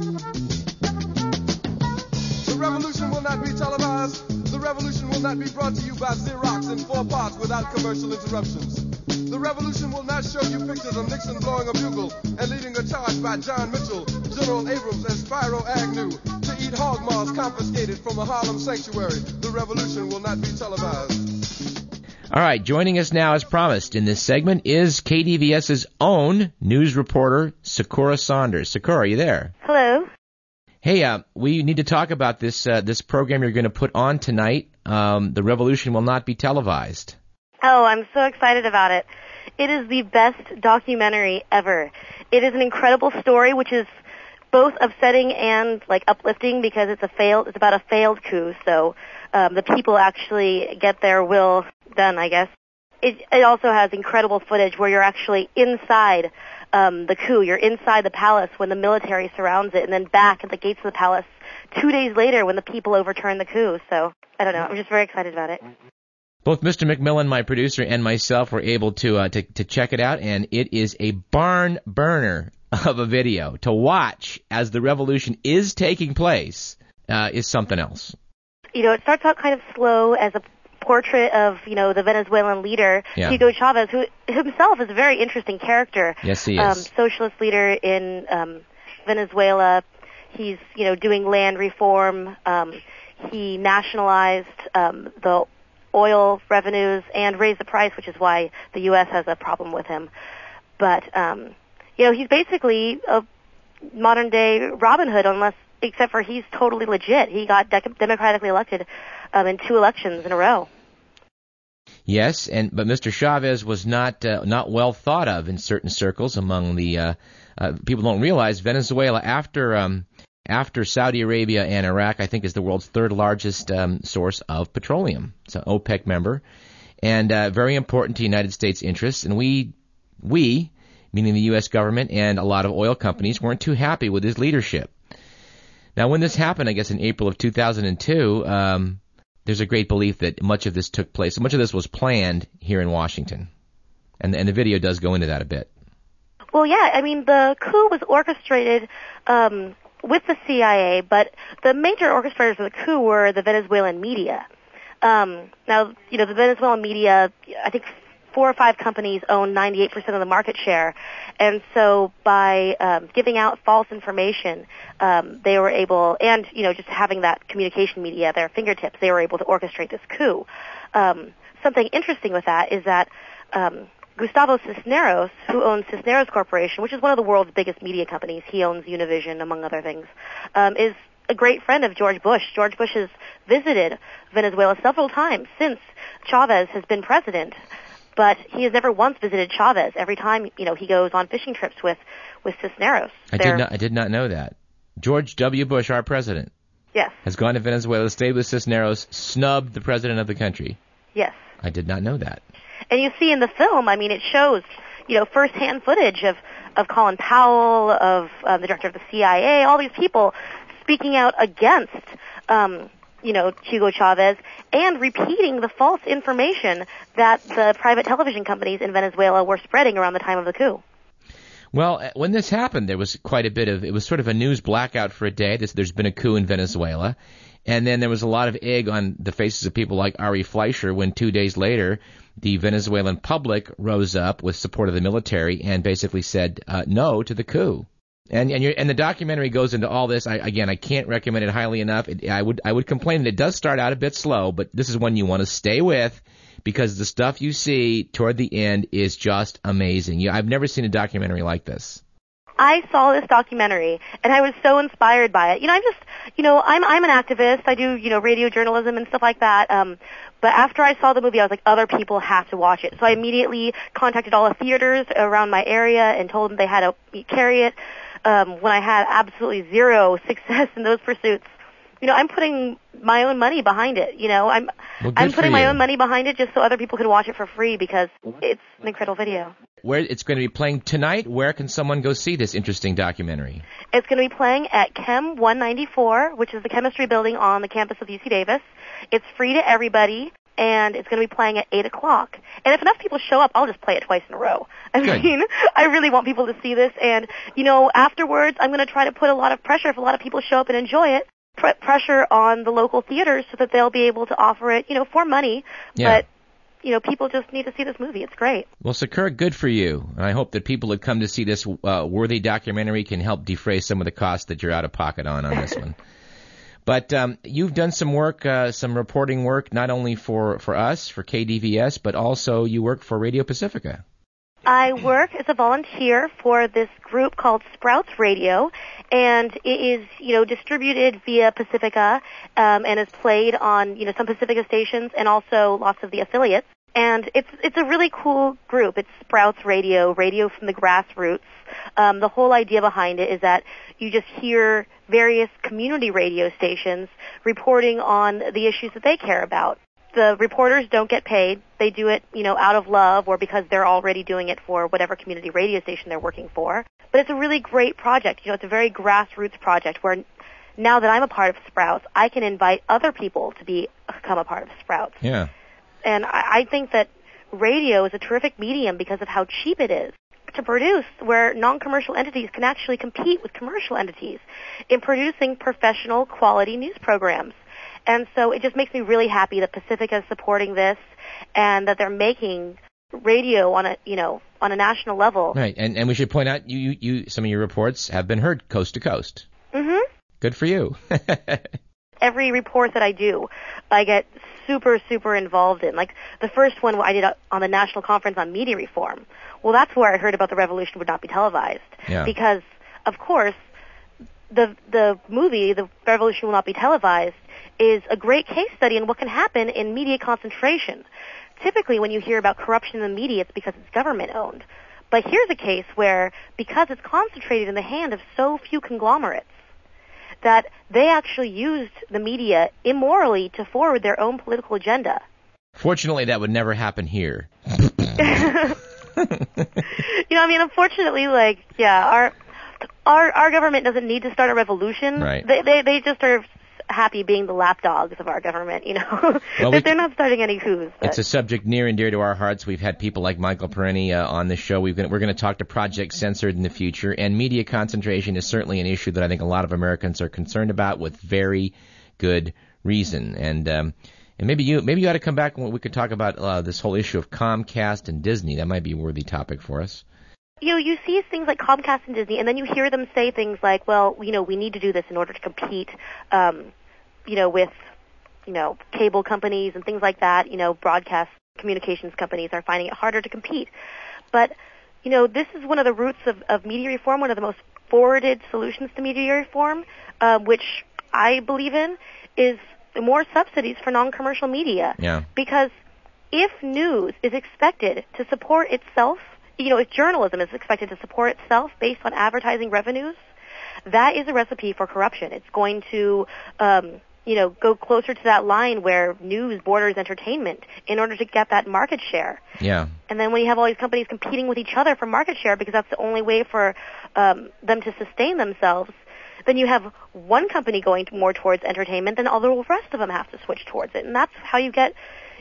The revolution will not be televised. The revolution will not be brought to you by Xerox in four parts without commercial interruptions. The revolution will not show you pictures of Nixon blowing a bugle and leading a charge by John Mitchell, General Abrams, and Spiro Agnew to eat hog maws confiscated from a Harlem sanctuary. The revolution will not be televised. All right, joining us now, as promised, in this segment is KDVS's own news reporter, Sakura Saunders. Sakura, are you there? Hello. Hey, uh, we need to talk about this uh, this program you're going to put on tonight. Um, the revolution will not be televised. Oh, I'm so excited about it. It is the best documentary ever. It is an incredible story, which is both upsetting and like uplifting because it's a failed. It's about a failed coup, so um, the people actually get their will done. I guess it, it also has incredible footage where you're actually inside um, the coup. You're inside the palace when the military surrounds it, and then back at the gates of the palace two days later when the people overturn the coup. So I don't know. I'm just very excited about it. Both Mr. McMillan, my producer, and myself were able to, uh, to to check it out, and it is a barn burner of a video to watch as the revolution is taking place. Uh, is something else. You know, it starts out kind of slow as a portrait of you know the Venezuelan leader Yeah. Hugo Chavez, who himself is a very interesting character. Yes, he Um, is. socialist leader in um, Venezuela. He's you know doing land reform. Um, he nationalized um, the oil revenues and raised the price, which is why the U.S. has a problem with him. But um, you know he's basically a modern day Robin Hood, unless except for he's totally legit. He got dec democratically elected um, in two elections in a row. Yes, and but Mr. Chavez was not uh, not well thought of in certain circles among the uh, uh, people. Don't realize Venezuela after um, after Saudi Arabia and Iraq, I think, is the world's third largest um, source of petroleum. It's an OPEC member, and uh, very important to United States interests. And we we, meaning the U.S. government and a lot of oil companies, weren't too happy with his leadership. Now, when this happened, I guess in April of 2002. Um, there's a great belief that much of this took place, much of this was planned here in Washington. And, and the video does go into that a bit. Well, yeah, I mean the coup was orchestrated um, with the CIA, but the major orchestrators of the coup were the Venezuelan media. Um, now, you know, the Venezuelan media, I think four or five companies own 98% of the market share, and so by um, giving out false information, um, they were able, and you know, just having that communication media at their fingertips, they were able to orchestrate this coup. Um, something interesting with that is that um, Gustavo Cisneros, who owns Cisneros Corporation, which is one of the world's biggest media companies, he owns Univision, among other things, um, is a great friend of George Bush. George Bush has visited Venezuela several times since Chavez has been president, but he has never once visited Chavez. Every time, you know, he goes on fishing trips with with Cisneros. I They're- did not I did not know that. George W. Bush, our president, Yes, has gone to Venezuela, stayed with Cisneros, snubbed the president of the country. yes. I did not know that. And you see in the film, I mean, it shows, you know, firsthand footage of of Colin Powell, of uh, the director of the CIA, all these people speaking out against, um, you know, Hugo Chavez and repeating the false information that the private television companies in Venezuela were spreading around the time of the coup. Well, uh, when this happened, there was quite a bit of it was sort of a news blackout for a day. This, there's been a coup in Venezuela, and then there was a lot of egg on the faces of people like Ari Fleischer when two days later the Venezuelan public rose up with support of the military and basically said uh, no to the coup. And and, and the documentary goes into all this. I, again, I can't recommend it highly enough. It, I would I would complain that it does start out a bit slow, but this is one you want to stay with because the stuff you see toward the end is just amazing. You, I've never seen a documentary like this. I saw this documentary and I was so inspired by it. You know, I'm just, you know, I'm I'm an activist. I do, you know, radio journalism and stuff like that. Um, but after I saw the movie, I was like, other people have to watch it. So I immediately contacted all the theaters around my area and told them they had to carry it. Um, when I had absolutely zero success in those pursuits, you know, I'm putting my own money behind it. You know, I'm Well, I'm putting my own money behind it just so other people can watch it for free because it's an incredible video. Where it's going to be playing tonight. Where can someone go see this interesting documentary? It's going to be playing at Chem 194, which is the chemistry building on the campus of UC Davis. It's free to everybody, and it's going to be playing at 8 o'clock. And if enough people show up, I'll just play it twice in a row. I Good. mean, I really want people to see this, and, you know, afterwards, I'm going to try to put a lot of pressure if a lot of people show up and enjoy it, pr- pressure on the local theaters so that they'll be able to offer it, you know, for money, Yeah. but, you know, people just need to see this movie. It's great. Well, Sakura, good for you. And I hope that people that come to see this uh, worthy documentary can help defray some of the costs that you're out of pocket on on this one. But um, you've done some work, uh, some reporting work, not only for, for us, for KDVS, but also you work for Radio Pacifica. I work as a volunteer for this group called Sprouts Radio, and it is, you know, distributed via Pacifica, um, and is played on, you know, some Pacifica stations and also lots of the affiliates. And it's it's a really cool group. It's Sprouts Radio, radio from the grassroots. Um, the whole idea behind it is that you just hear various community radio stations reporting on the issues that they care about the reporters don't get paid. They do it, you know, out of love or because they're already doing it for whatever community radio station they're working for. But it's a really great project. You know, it's a very grassroots project where now that I'm a part of Sprouts, I can invite other people to be become a part of Sprouts. Yeah. And I, I think that radio is a terrific medium because of how cheap it is to produce where non-commercial entities can actually compete with commercial entities in producing professional quality news programs. And so it just makes me really happy that Pacifica is supporting this and that they're making radio on a, you know, on a national level. Right. And, and we should point out you, you, you some of your reports have been heard coast to coast. Mhm. Good for you. Every report that I do, I get super super involved in. Like the first one I did on the National Conference on Media Reform. Well, that's where I heard about the revolution would not be televised. Yeah. Because of course the the movie The Revolution Will Not Be Televised is a great case study in what can happen in media concentration. Typically when you hear about corruption in the media it's because it's government owned. But here's a case where because it's concentrated in the hand of so few conglomerates that they actually used the media immorally to forward their own political agenda. Fortunately, that would never happen here. you know, I mean, unfortunately, like, yeah, our our our government doesn't need to start a revolution. Right. They they they just are happy being the lapdogs of our government. You know, Well, we- they're not starting any coups. But. It's a subject near and dear to our hearts. We've had people like Michael Parenti uh, on the show. We've been, we're going to talk to Project Censored in the future, and media concentration is certainly an issue that I think a lot of Americans are concerned about with very good reason. And um, and maybe you maybe you ought to come back when we could talk about uh, this whole issue of Comcast and Disney. That might be a worthy topic for us. you know, you see things like Comcast and Disney, and then you hear them say things like, "Well, you know, we need to do this in order to compete, um, you know, with, you know, cable companies and things like that. You know, broadcast communications companies are finding it harder to compete." But, you know, this is one of the roots of, of media reform, one of the most forwarded solutions to media reform, uh, which I believe in, is more subsidies for non-commercial media Yeah. because if news is expected to support itself, you know, if journalism is expected to support itself based on advertising revenues, that is a recipe for corruption. It's going to, um, you know, go closer to that line where news borders entertainment in order to get that market share. Yeah. And then when you have all these companies competing with each other for market share because that's the only way for um, them to sustain themselves, then you have one company going more towards entertainment, then all the rest of them have to switch towards it, and that's how you get,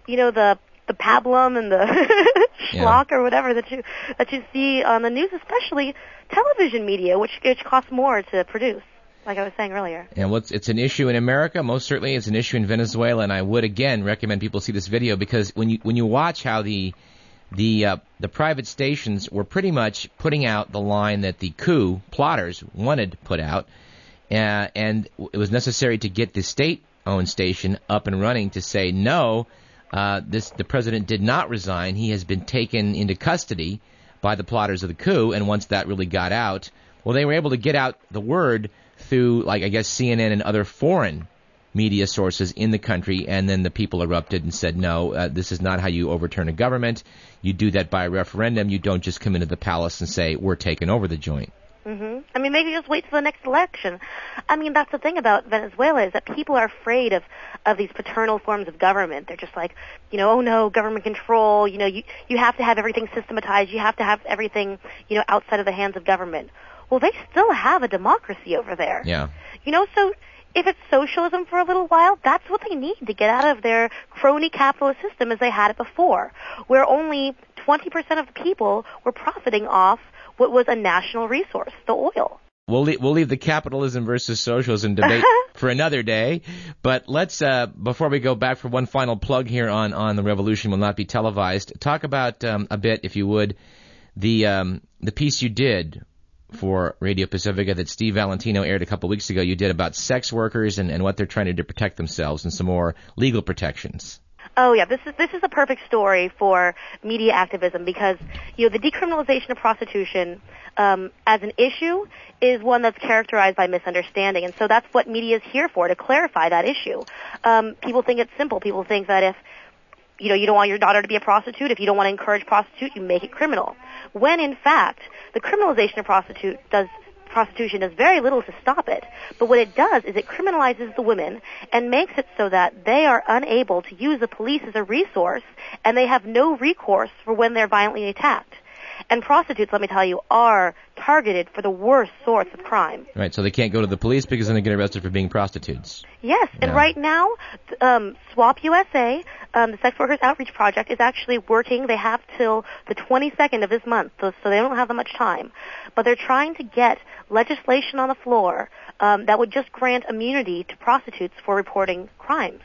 you know, the the pablum and the Yeah. schlock or whatever that you that you see on the news, especially television media, which which costs more to produce. Like I was saying earlier. And what's it's an issue in America. Most certainly, it's an issue in Venezuela. And I would again recommend people see this video because when you when you watch how the the uh, the private stations were pretty much putting out the line that the coup plotters wanted to put out, uh, and it was necessary to get the state-owned station up and running to say no. Uh, this the president did not resign. He has been taken into custody by the plotters of the coup, and once that really got out, well, they were able to get out the word through, like I guess CNN and other foreign media sources in the country, and then the people erupted and said, no, uh, this is not how you overturn a government. You do that by referendum. You don't just come into the palace and say we're taking over the joint. Mm-hmm. I mean, maybe just wait till the next election. I mean, that's the thing about Venezuela is that people are afraid of of these paternal forms of government. They're just like, you know, oh no, government control. You know, you you have to have everything systematized. You have to have everything, you know, outside of the hands of government. Well, they still have a democracy over there. Yeah. You know, so if it's socialism for a little while, that's what they need to get out of their crony capitalist system as they had it before, where only 20% of the people were profiting off what was a national resource, the oil. We'll leave, we'll leave the capitalism versus socialism debate for another day. But let's, uh, before we go back for one final plug here on, on the revolution will not be televised, talk about um, a bit, if you would, the um, the piece you did for Radio Pacifica that Steve Valentino aired a couple weeks ago. You did about sex workers and, and what they're trying to do to protect themselves and some more legal protections. Oh yeah, this is this is a perfect story for media activism because you know the decriminalization of prostitution um, as an issue is one that's characterized by misunderstanding, and so that's what media is here for to clarify that issue. Um, people think it's simple. People think that if you know you don't want your daughter to be a prostitute, if you don't want to encourage prostitute, you make it criminal. When in fact the criminalization of prostitute does prostitution does very little to stop it. But what it does is it criminalizes the women and makes it so that they are unable to use the police as a resource and they have no recourse for when they're violently attacked. And prostitutes, let me tell you, are targeted for the worst sorts of crime. Right, so they can't go to the police because then they get arrested for being prostitutes. Yes, and right now, um, SWOP USA, um, the Sex Workers Outreach Project, is actually working. They have till the 22nd of this month, so, so they don't have that much time. But they're trying to get legislation on the floor um, that would just grant immunity to prostitutes for reporting crimes.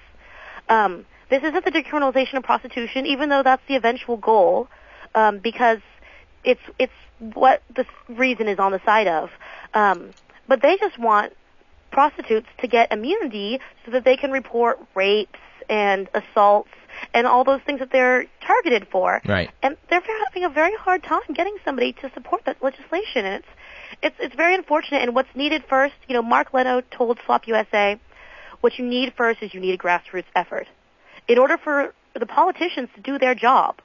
Um, this isn't the decriminalization of prostitution, even though that's the eventual goal, um, because it's it's what the reason is on the side of. Um, but they just want prostitutes to get immunity so that they can report rapes and assaults and all those things that they're targeted for. Right. And they're having a very hard time getting somebody to support that legislation. And it's it's it's very unfortunate. And what's needed first, you know, Mark Leno told SWOP USA, what you need first is you need a grassroots effort. In order for the politicians to do their job,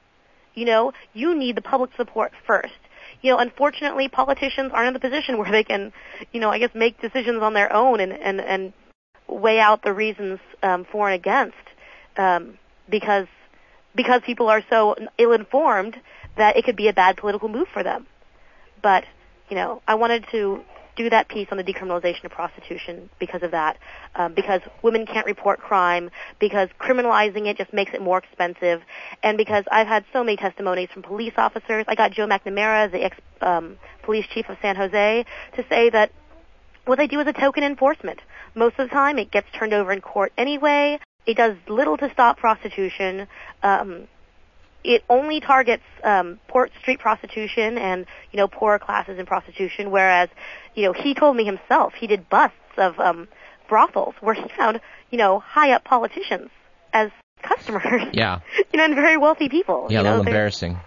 you know, you need the public support first. You know, unfortunately, politicians aren't in the position where they can, you know, I guess make decisions on their own and and and weigh out the reasons um, for and against, um, because because people are so ill-informed that it could be a bad political move for them. But you know, I wanted to do that piece on the decriminalization of prostitution because of that, um, because women can't report crime, because criminalizing it just makes it more expensive, and because I've had so many testimonies from police officers. I got Joe McNamara, the ex um, police chief of San Jose, to say that what they do is a token enforcement. Most of the time, it gets turned over in court anyway. It does little to stop prostitution. Um, it only targets um, port street prostitution and you know poorer classes in prostitution. Whereas, you know, he told me himself he did busts of um, brothels where he found you know high up politicians as customers. Yeah. you know, and very wealthy people. Yeah, you a know, little they're- embarrassing.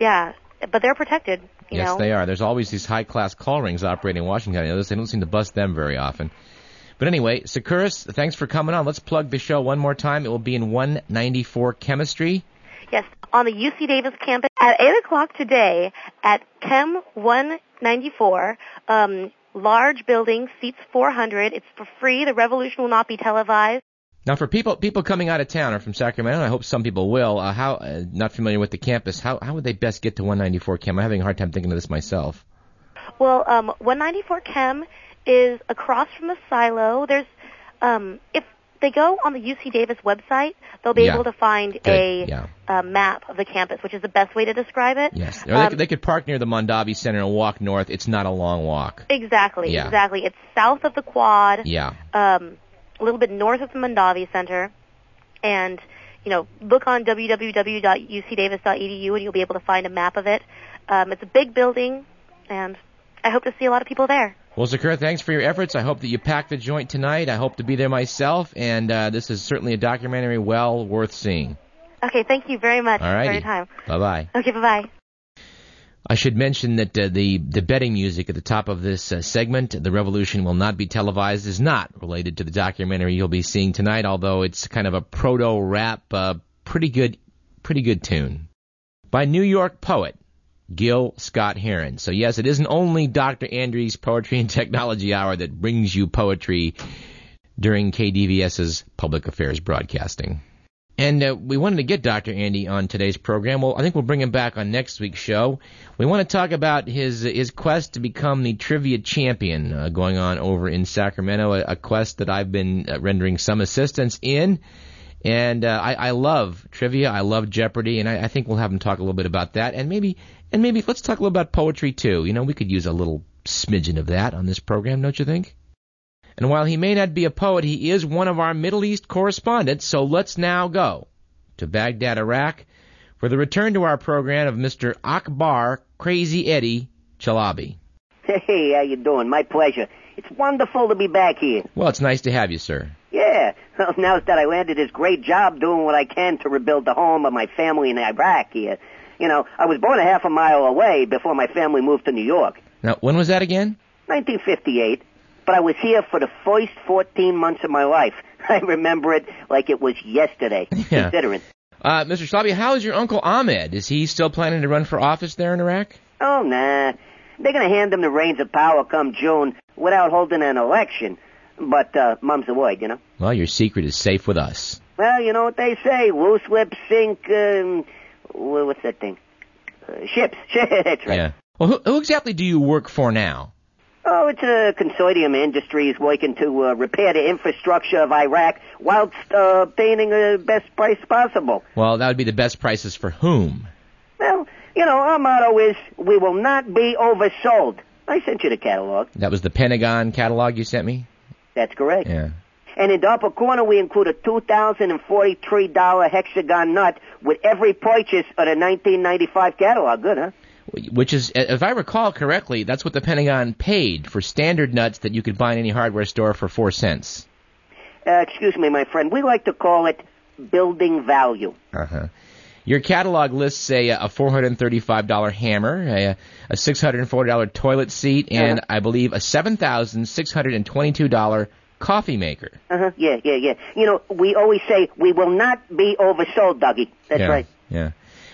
Yeah, but they're protected. You yes, know. they are. There's always these high class call rings operating in Washington. County. They don't seem to bust them very often. But anyway, Sakuris, thanks for coming on. Let's plug the show one more time. It will be in 194 Chemistry. Yes, on the UC Davis campus at 8 o'clock today at Chem 194. Um, large building, seats 400. It's for free. The revolution will not be televised. Now, for people people coming out of town or from Sacramento, I hope some people will. Uh, how uh, not familiar with the campus? How how would they best get to 194 Chem? I'm having a hard time thinking of this myself. Well, um, 194 Chem is across from the silo. There's, um, if they go on the UC Davis website, they'll be Yeah. able to find Good, a, yeah. a map of the campus, which is the best way to describe it. Yes, or they, Um, could, they could park near the Mondavi Center and walk north. It's not a long walk. Exactly, Yeah. exactly. It's south of the quad. Yeah. um, a little bit north of the Mondavi Center, and you know, look on www.ucdavis.edu and you'll be able to find a map of it. Um, it's a big building, and I hope to see a lot of people there. Well, Sakura, thanks for your efforts. I hope that you pack the joint tonight. I hope to be there myself, and uh, this is certainly a documentary well worth seeing. Okay, thank you very much All for your time. Bye bye. Okay, bye bye. I should mention that uh, the the betting music at the top of this uh, segment, "The Revolution Will Not Be Televised," is not related to the documentary you'll be seeing tonight. Although it's kind of a proto rap, uh, pretty good, pretty good tune by New York poet Gil Scott Heron. So yes, it isn't only Dr. Andrews' Poetry and Technology Hour that brings you poetry during KDVS's public affairs broadcasting. And uh, we wanted to get Dr. Andy on today's program. Well, I think we'll bring him back on next week's show. We want to talk about his his quest to become the trivia champion uh, going on over in Sacramento, a, a quest that I've been uh, rendering some assistance in. And uh, I, I love trivia. I love Jeopardy, and I, I think we'll have him talk a little bit about that, and maybe and maybe let's talk a little about poetry too. You know, we could use a little smidgen of that on this program, don't you think? And while he may not be a poet, he is one of our Middle East correspondents, so let's now go to Baghdad, Iraq, for the return to our program of Mr. Akbar Crazy Eddie Chalabi. Hey, how you doing? My pleasure. It's wonderful to be back here. Well, it's nice to have you, sir. Yeah. Well, now that I landed this great job doing what I can to rebuild the home of my family in Iraq here. You know, I was born a half a mile away before my family moved to New York. Now, when was that again? 1958. But I was here for the first 14 months of my life. I remember it like it was yesterday, Yeah. considering. Uh, Mr. Chalabi, how is your uncle Ahmed? Is he still planning to run for office there in Iraq? Oh, nah. They're going to hand him the reins of power come June without holding an election. But, uh, mum's the word, you know? Well, your secret is safe with us. Well, you know what they say. Loose lips sink, um, what's that thing? Uh, ships. That's right. Yeah. Well, who, who exactly do you work for now? Oh, it's a consortium industries working to uh, repair the infrastructure of Iraq whilst uh, obtaining the best price possible. Well, that would be the best prices for whom? Well, you know, our motto is, we will not be oversold. I sent you the catalog. That was the Pentagon catalog you sent me? That's correct. Yeah. And in the upper corner, we include a $2,043 hexagon nut with every purchase of the 1995 catalog. Good, huh? Which is, if I recall correctly, that's what the Pentagon paid for standard nuts that you could buy in any hardware store for four cents. Uh, excuse me, my friend. We like to call it building value. Uh-huh. Your catalog lists a, a $435 hammer, a, a $640 toilet seat, and I believe a $7,622 coffee maker. Uh-huh. Yeah, yeah, yeah. You know, we always say we will not be oversold, Dougie. That's yeah, right. Yeah.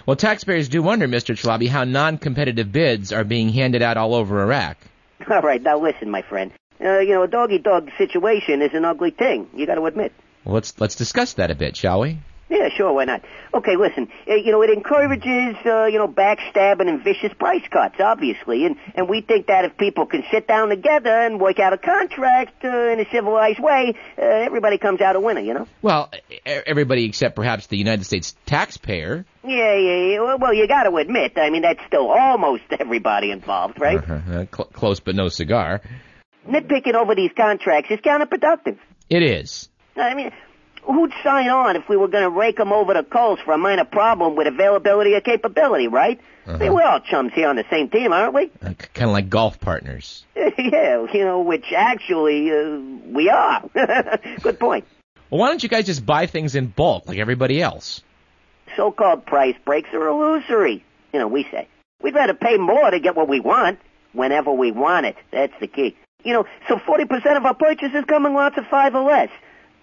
Well, taxpayers do wonder, Mr. Chalabi, how non-competitive bids are being handed out all over Iraq. All right, now listen, my friend. Uh, you know, a doggy-dog situation is an ugly thing. You got to admit. Well, let's let's discuss that a bit, shall we? Yeah, sure, why not? Okay, listen, uh, you know, it encourages, uh, you know, backstabbing and vicious price cuts, obviously, and, and we think that if people can sit down together and work out a contract uh, in a civilized way, uh, everybody comes out a winner, you know? Well, everybody except perhaps the United States taxpayer. Yeah, yeah, yeah. Well, Well, you got to admit, I mean, that's still almost everybody involved, right? Uh-huh. Uh, cl- close but no cigar. Nitpicking over these contracts is counterproductive. It is. I mean, who'd sign on if we were going to rake them over the coals for a minor problem with availability or capability, right? I mean, we're all chums here on the same team, aren't we? Uh, kind of like golf partners. yeah, you know, which actually uh, we are. Good point. Well, why don't you guys just buy things in bulk like everybody else? So-called price breaks are illusory. You know, we say. We'd rather pay more to get what we want whenever we want it. That's the key. You know, so 40% of our purchases come in lots of five or less.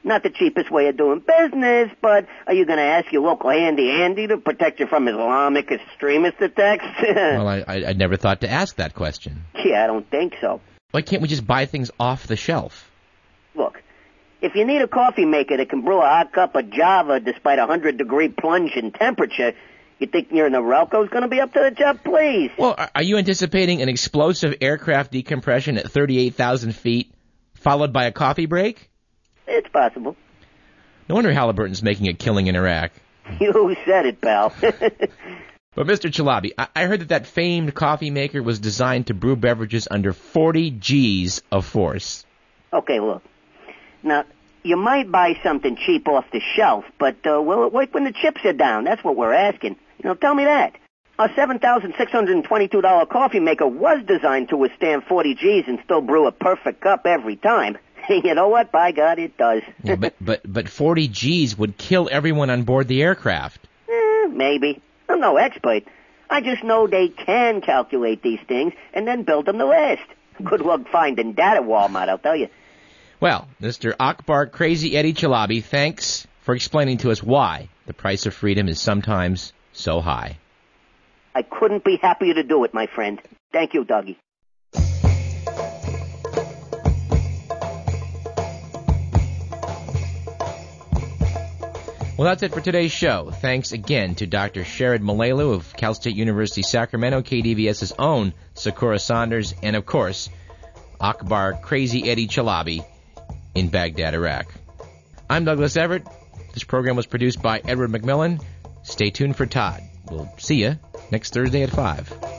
Not the cheapest way of doing business, but are you going to ask your local handy Andy to protect you from Islamic extremist attacks? Well, I, I I never thought to ask that question. yeah, I don't think so. Why can't we just buy things off the shelf? Look, if you need a coffee maker that can brew a hot cup of Java despite a hundred degree plunge in temperature, you think you're is going to be up to the job, please? Well, are- are you anticipating an explosive aircraft decompression at 38,000 feet, followed by a coffee break? It's possible. No wonder Halliburton's making a killing in Iraq. You said it, pal. But Mr. Chalabi, I, I heard that that famed coffee maker was designed to brew beverages under 40 G's of force. okay, look. Now, you might buy something cheap off the shelf, but uh, will it work when the chips are down? That's what we're asking. You know, tell me that. Our $7,622 coffee maker was designed to withstand 40 G's and still brew a perfect cup every time. you know what? By God, it does. Yeah, but but but 40 G's would kill everyone on board the aircraft. Eh, maybe. I'm no expert. I just know they can calculate these things and then build them the last. Good luck finding that at Walmart, I'll tell you. Well, Mr. Akbar Crazy Eddie Chalabi, thanks for explaining to us why the price of freedom is sometimes so high. I couldn't be happier to do it, my friend. Thank you, Dougie. Well, that's it for today's show. Thanks again to Dr. Sherrod Malalu of Cal State University Sacramento, KDVS's own Sakura Saunders, and of course, Akbar Crazy Eddie Chalabi in Baghdad, Iraq. I'm Douglas Everett. This program was produced by Edward McMillan. Stay tuned for Todd. We'll see you next Thursday at 5.